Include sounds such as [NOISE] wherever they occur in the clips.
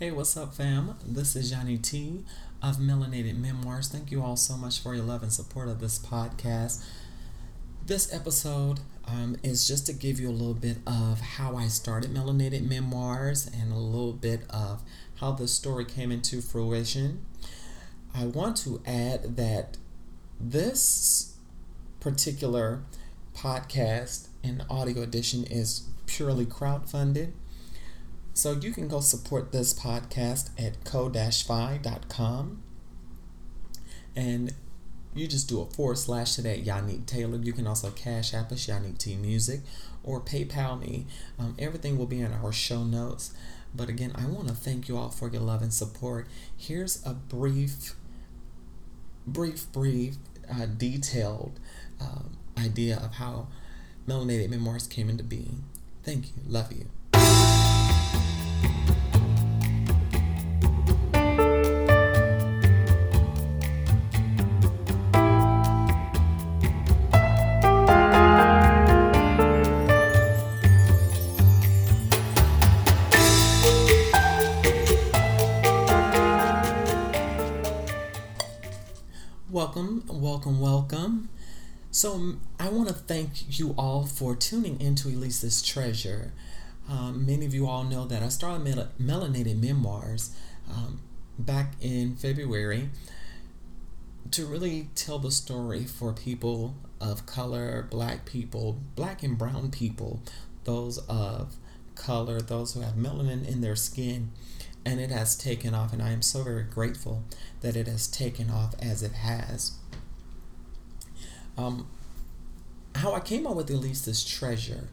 Hey, what's up, fam? This is Johnny T of Melanated Memoirs. Thank you all so much for your love and support of this podcast. This episode um, is just to give you a little bit of how I started Melanated Memoirs and a little bit of how the story came into fruition. I want to add that this particular podcast and audio edition is purely crowdfunded. So you can go support this podcast at ko-fi.com and you just do a forward slash to that Yannick Taylor. You can also cash app us Yannick T Music or PayPal me. Um, everything will be in our show notes. But again, I want to thank you all for your love and support. Here's a brief, brief, brief, uh, detailed um, idea of how Melanated Memoirs came into being. Thank you. Love you. So, I want to thank you all for tuning into Elise's Treasure. Um, many of you all know that I started Mel- Melanated Memoirs um, back in February to really tell the story for people of color, black people, black and brown people, those of color, those who have melanin in their skin. And it has taken off, and I am so very grateful that it has taken off as it has. Um, how I came up with Elise's Treasure.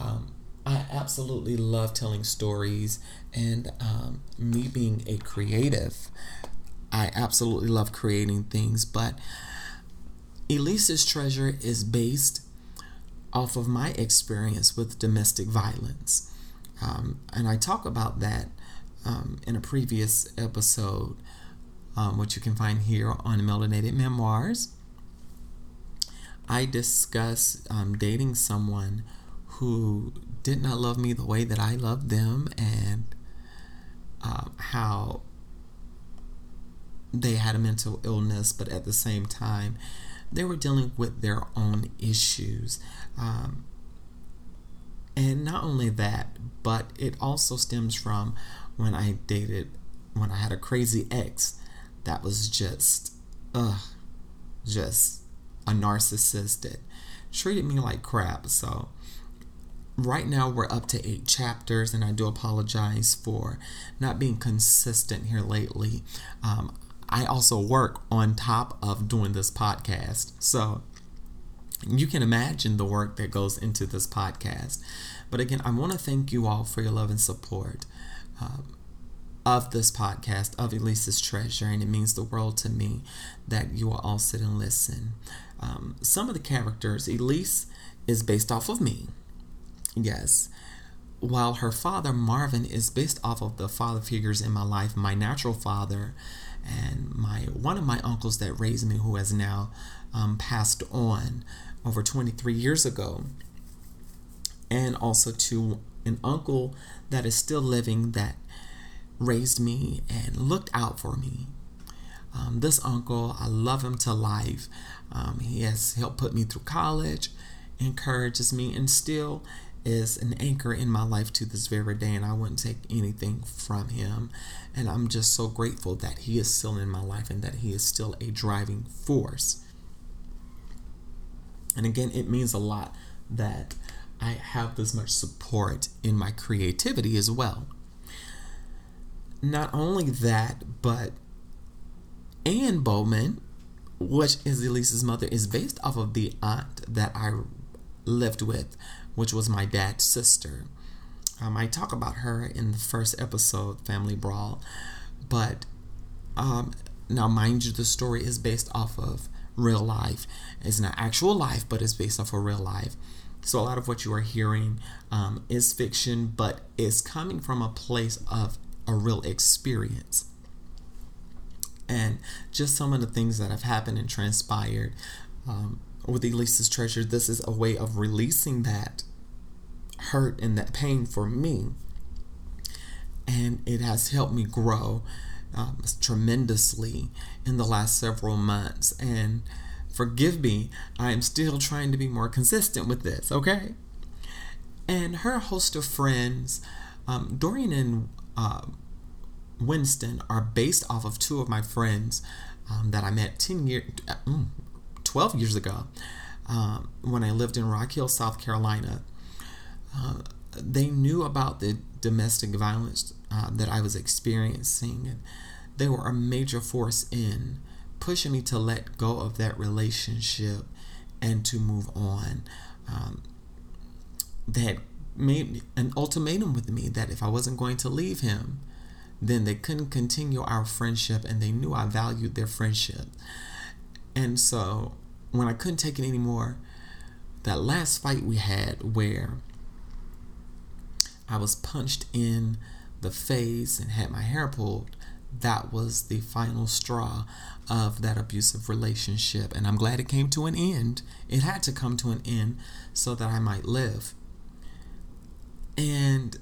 Um, I absolutely love telling stories, and um, me being a creative, I absolutely love creating things. But Elise's Treasure is based off of my experience with domestic violence. Um, and I talk about that um, in a previous episode, um, which you can find here on Melanated Memoirs. I discuss um, dating someone who did not love me the way that I loved them and um, how they had a mental illness, but at the same time, they were dealing with their own issues. Um, and not only that, but it also stems from when I dated, when I had a crazy ex that was just, ugh, just a narcissist that treated me like crap. So, right now we're up to eight chapters, and I do apologize for not being consistent here lately. Um, I also work on top of doing this podcast. So, you can imagine the work that goes into this podcast. But again, I want to thank you all for your love and support. Um, of this podcast of Elise's Treasure, and it means the world to me that you will all sit and listen. Um, some of the characters, Elise is based off of me, yes, while her father Marvin is based off of the father figures in my life, my natural father, and my one of my uncles that raised me, who has now um, passed on over 23 years ago, and also to an uncle that is still living that raised me and looked out for me. Um, this uncle, I love him to life. Um, he has helped put me through college, encourages me, and still is an anchor in my life to this very day. And I wouldn't take anything from him. And I'm just so grateful that he is still in my life and that he is still a driving force. And again, it means a lot that I have this much support in my creativity as well not only that, but Anne Bowman, which is Elise's mother, is based off of the aunt that I lived with, which was my dad's sister. Um, I talk about her in the first episode, Family Brawl, but um, now, mind you, the story is based off of real life. It's not actual life, but it's based off of real life. So, a lot of what you are hearing um, is fiction, but it's coming from a place of a real experience. And just some of the things that have happened and transpired um, with Elise's Treasure, this is a way of releasing that hurt and that pain for me and it has helped me grow um, tremendously in the last several months. And forgive me, I am still trying to be more consistent with this, okay? And her host of friends, um, Dorian and uh, Winston, are based off of two of my friends um, that I met 10 years, mm, 12 years ago um, when I lived in Rock Hill, South Carolina. Uh, they knew about the domestic violence uh, that I was experiencing, and they were a major force in pushing me to let go of that relationship and to move on. Um, they had made an ultimatum with me that if I wasn't going to leave him, then they couldn't continue our friendship, and they knew I valued their friendship. And so, when I couldn't take it anymore, that last fight we had, where I was punched in the face and had my hair pulled, that was the final straw of that abusive relationship. And I'm glad it came to an end. It had to come to an end so that I might live. And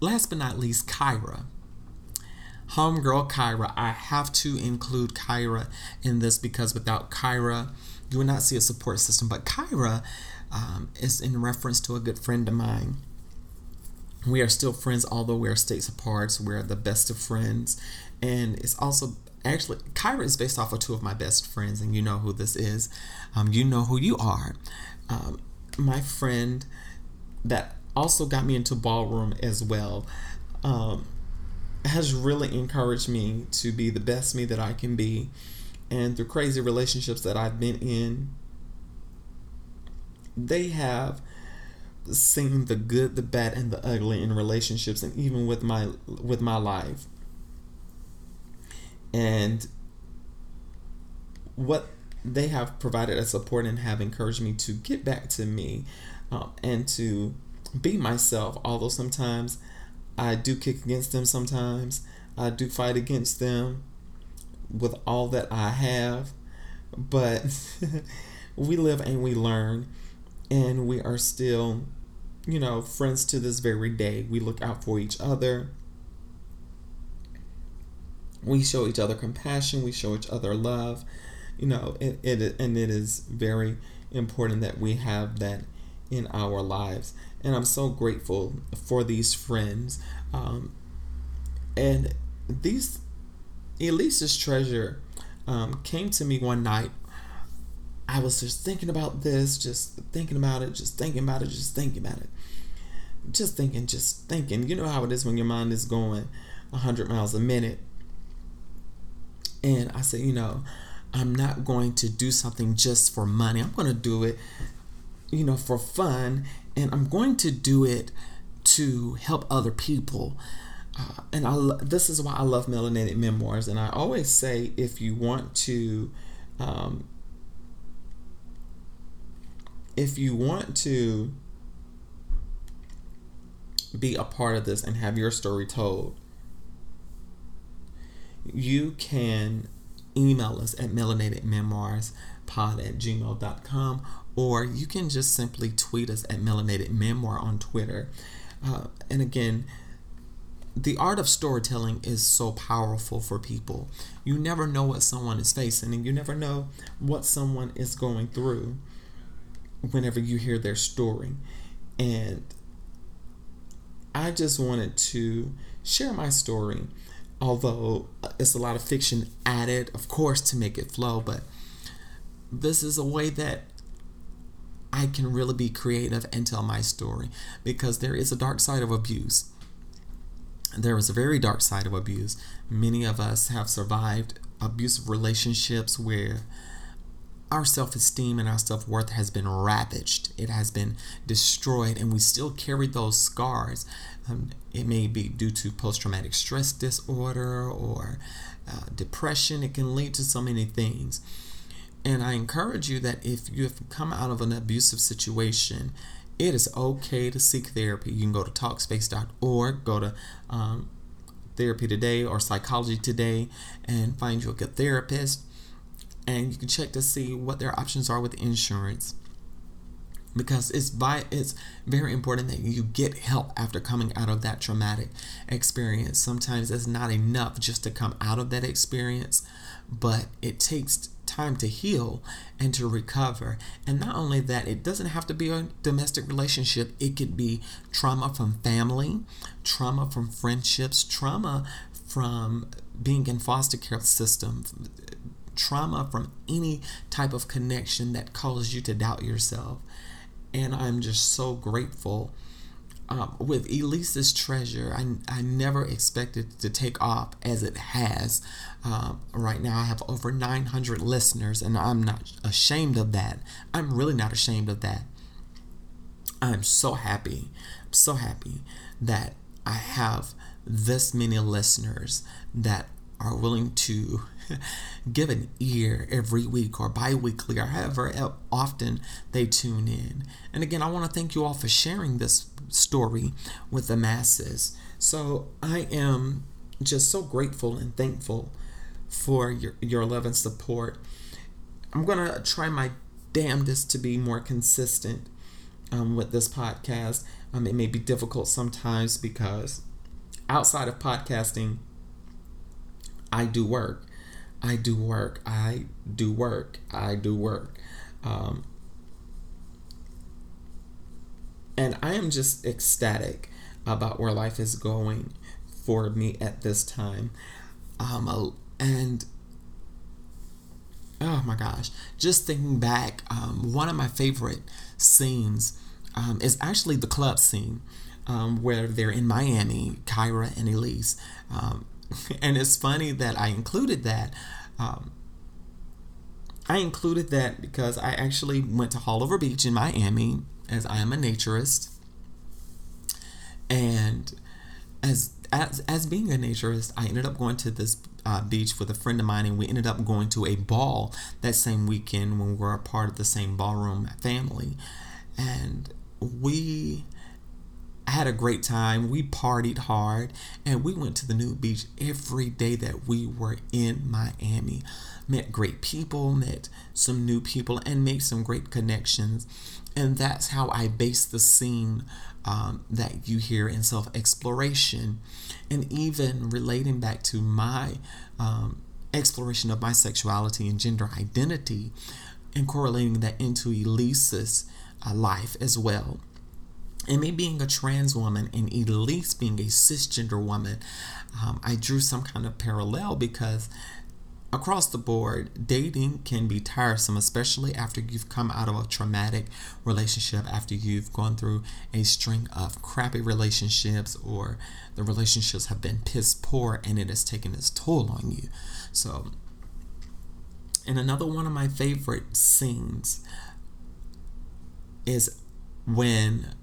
last but not least, Kyra. Homegirl Kyra. I have to include Kyra in this because without Kyra, you would not see a support system. But Kyra um, is in reference to a good friend of mine. We are still friends, although we are states apart. So we're the best of friends. And it's also actually, Kyra is based off of two of my best friends, and you know who this is. Um, you know who you are. Um, my friend that also got me into ballroom as well um, has really encouraged me to be the best me that I can be. And through crazy relationships that I've been in, they have seen the good, the bad, and the ugly in relationships, and even with my with my life. And what they have provided a support and have encouraged me to get back to me um, and to be myself. Although sometimes I do kick against them, sometimes I do fight against them with all that I have, but [LAUGHS] we live and we learn and we are still, you know, friends to this very day. We look out for each other. We show each other compassion. We show each other love. You know, it, it and it is very important that we have that in our lives. And I'm so grateful for these friends. Um, and these Elise's treasure um, came to me one night I was just thinking about this, just thinking about it, just thinking about it, just thinking about it. Just thinking, just thinking. You know how it is when your mind is going 100 miles a minute. And I said, you know, I'm not going to do something just for money. I'm going to do it, you know, for fun. And I'm going to do it to help other people. Uh, and I, this is why I love melanated memoirs. And I always say, if you want to, um, if you want to be a part of this and have your story told, you can email us at melanatedmemoirspod at gmail.com or you can just simply tweet us at melanated memoir on Twitter. Uh, and again, the art of storytelling is so powerful for people. You never know what someone is facing, and you never know what someone is going through whenever you hear their story. And I just wanted to share my story, although uh, it's a lot of fiction added, of course, to make it flow, but this is a way that I can really be creative and tell my story because there is a dark side of abuse. There is a very dark side of abuse. Many of us have survived abusive relationships where our self esteem and our self worth has been ravaged, it has been destroyed, and we still carry those scars. Um, it may be due to post traumatic stress disorder or uh, depression, it can lead to so many things. And I encourage you that if you have come out of an abusive situation, it is okay to seek therapy. You can go to talkspace.org, go to um, Therapy Today or Psychology Today, and find you a good therapist and you can check to see what their options are with insurance. Because it's by it's very important that you get help after coming out of that traumatic experience. Sometimes it's not enough just to come out of that experience but it takes time to heal and to recover. And not only that it doesn't have to be a domestic relationship. It could be trauma from family trauma from friendships trauma from being in foster care system trauma from any type of connection that causes you to doubt yourself and I'm just so grateful. Um, with Elise's treasure, I, I never expected to take off as it has. Um, right now, I have over 900 listeners, and I'm not ashamed of that. I'm really not ashamed of that. I'm so happy, so happy that I have this many listeners that are willing to [LAUGHS] give an ear every week or bi weekly or however often they tune in. And again, I want to thank you all for sharing this story with the masses. So I am just so grateful and thankful for your, your love and support. I'm going to try my damnedest to be more consistent um, with this podcast. Um, it may be difficult sometimes because outside of podcasting, I do work. I do work. I do work. I do work. Um, and I am just ecstatic about where life is going for me at this time. Um, and oh my gosh, just thinking back, um, one of my favorite scenes um, is actually the club scene um, where they're in Miami, Kyra and Elise. Um, [LAUGHS] and it's funny that I included that. Um, I included that because I actually went to Haulover Beach in Miami, as I am a naturist, and as as as being a naturist, I ended up going to this uh, beach with a friend of mine, and we ended up going to a ball that same weekend when we were a part of the same ballroom family, and we I had a great time. We partied hard and we went to the nude beach every day that we were in Miami. Met great people, met some new people, and made some great connections. And that's how I base the scene um, that you hear in self exploration. And even relating back to my um, exploration of my sexuality and gender identity and correlating that into Elise's uh, life as well and me being a trans woman and Elise being a cisgender woman, um, I drew some kind of parallel because across the board, dating can be tiresome, especially after you've come out of a traumatic relationship, after you've gone through a string of crappy relationships or the relationships have been piss poor and it has taken its toll on you. So, and another one of my favorite scenes is when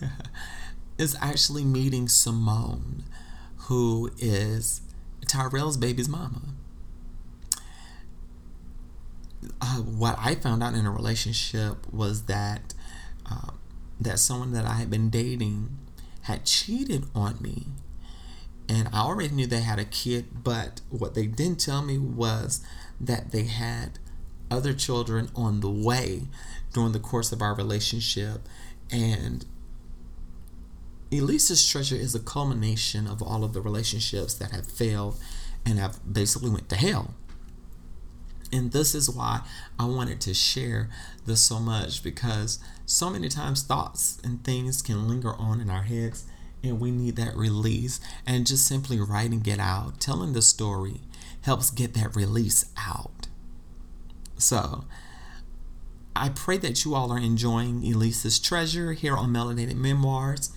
[LAUGHS] is actually meeting Simone, who is Tyrell's baby's mama. Uh, what I found out in a relationship was that uh, that someone that I had been dating had cheated on me, and I already knew they had a kid. But what they didn't tell me was that they had other children on the way during the course of our relationship, and Elise's treasure is a culmination of all of the relationships that have failed and have basically went to hell. And this is why I wanted to share this so much because so many times thoughts and things can linger on in our heads and we need that release. And just simply writing it out, telling the story helps get that release out. So, I pray that you all are enjoying Elise's Treasure here on Melanated Memoirs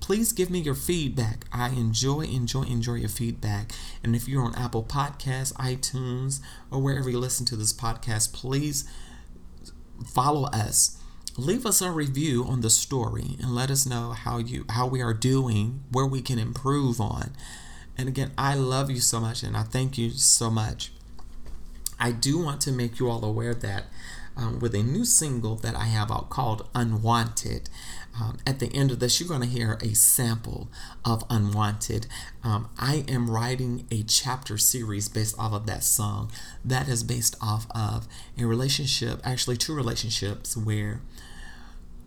please give me your feedback. I enjoy, enjoy, enjoy your feedback. And if you're on Apple Podcasts, iTunes, or wherever you listen to this podcast, please follow us. Leave us a review on the story and let us know how you how we are doing, where we can improve on. And again, I love you so much and I thank you so much. I do want to make you all aware that um, with a new single that I have out called Unwanted. Um, at the end of this, you're going to hear a sample of Unwanted. Um, I am writing a chapter series based off of that song. That is based off of a relationship, actually, two relationships where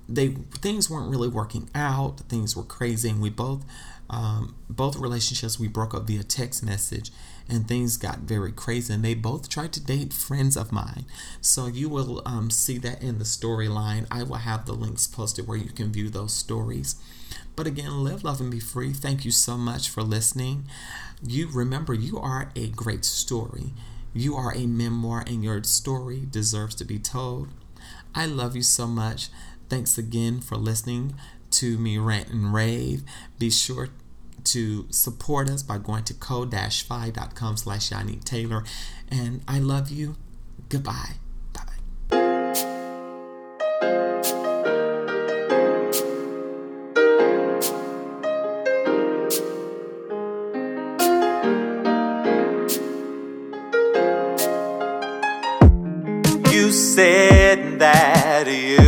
they things weren't really working out. Things were crazy, and we both um, both relationships we broke up via text message and things got very crazy and they both tried to date friends of mine. So you will um, see that in the storyline. I will have the links posted where you can view those stories. But again live love and be free. Thank you so much for listening. You remember you are a great story. You are a memoir and your story deserves to be told. I love you so much. Thanks again for listening to me rant and rave. Be sure to support us by going to ko-fi.com slash Yannick Taylor. And I love you. Goodbye. You said that you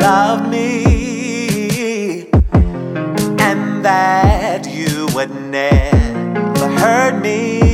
love me would never hurt me.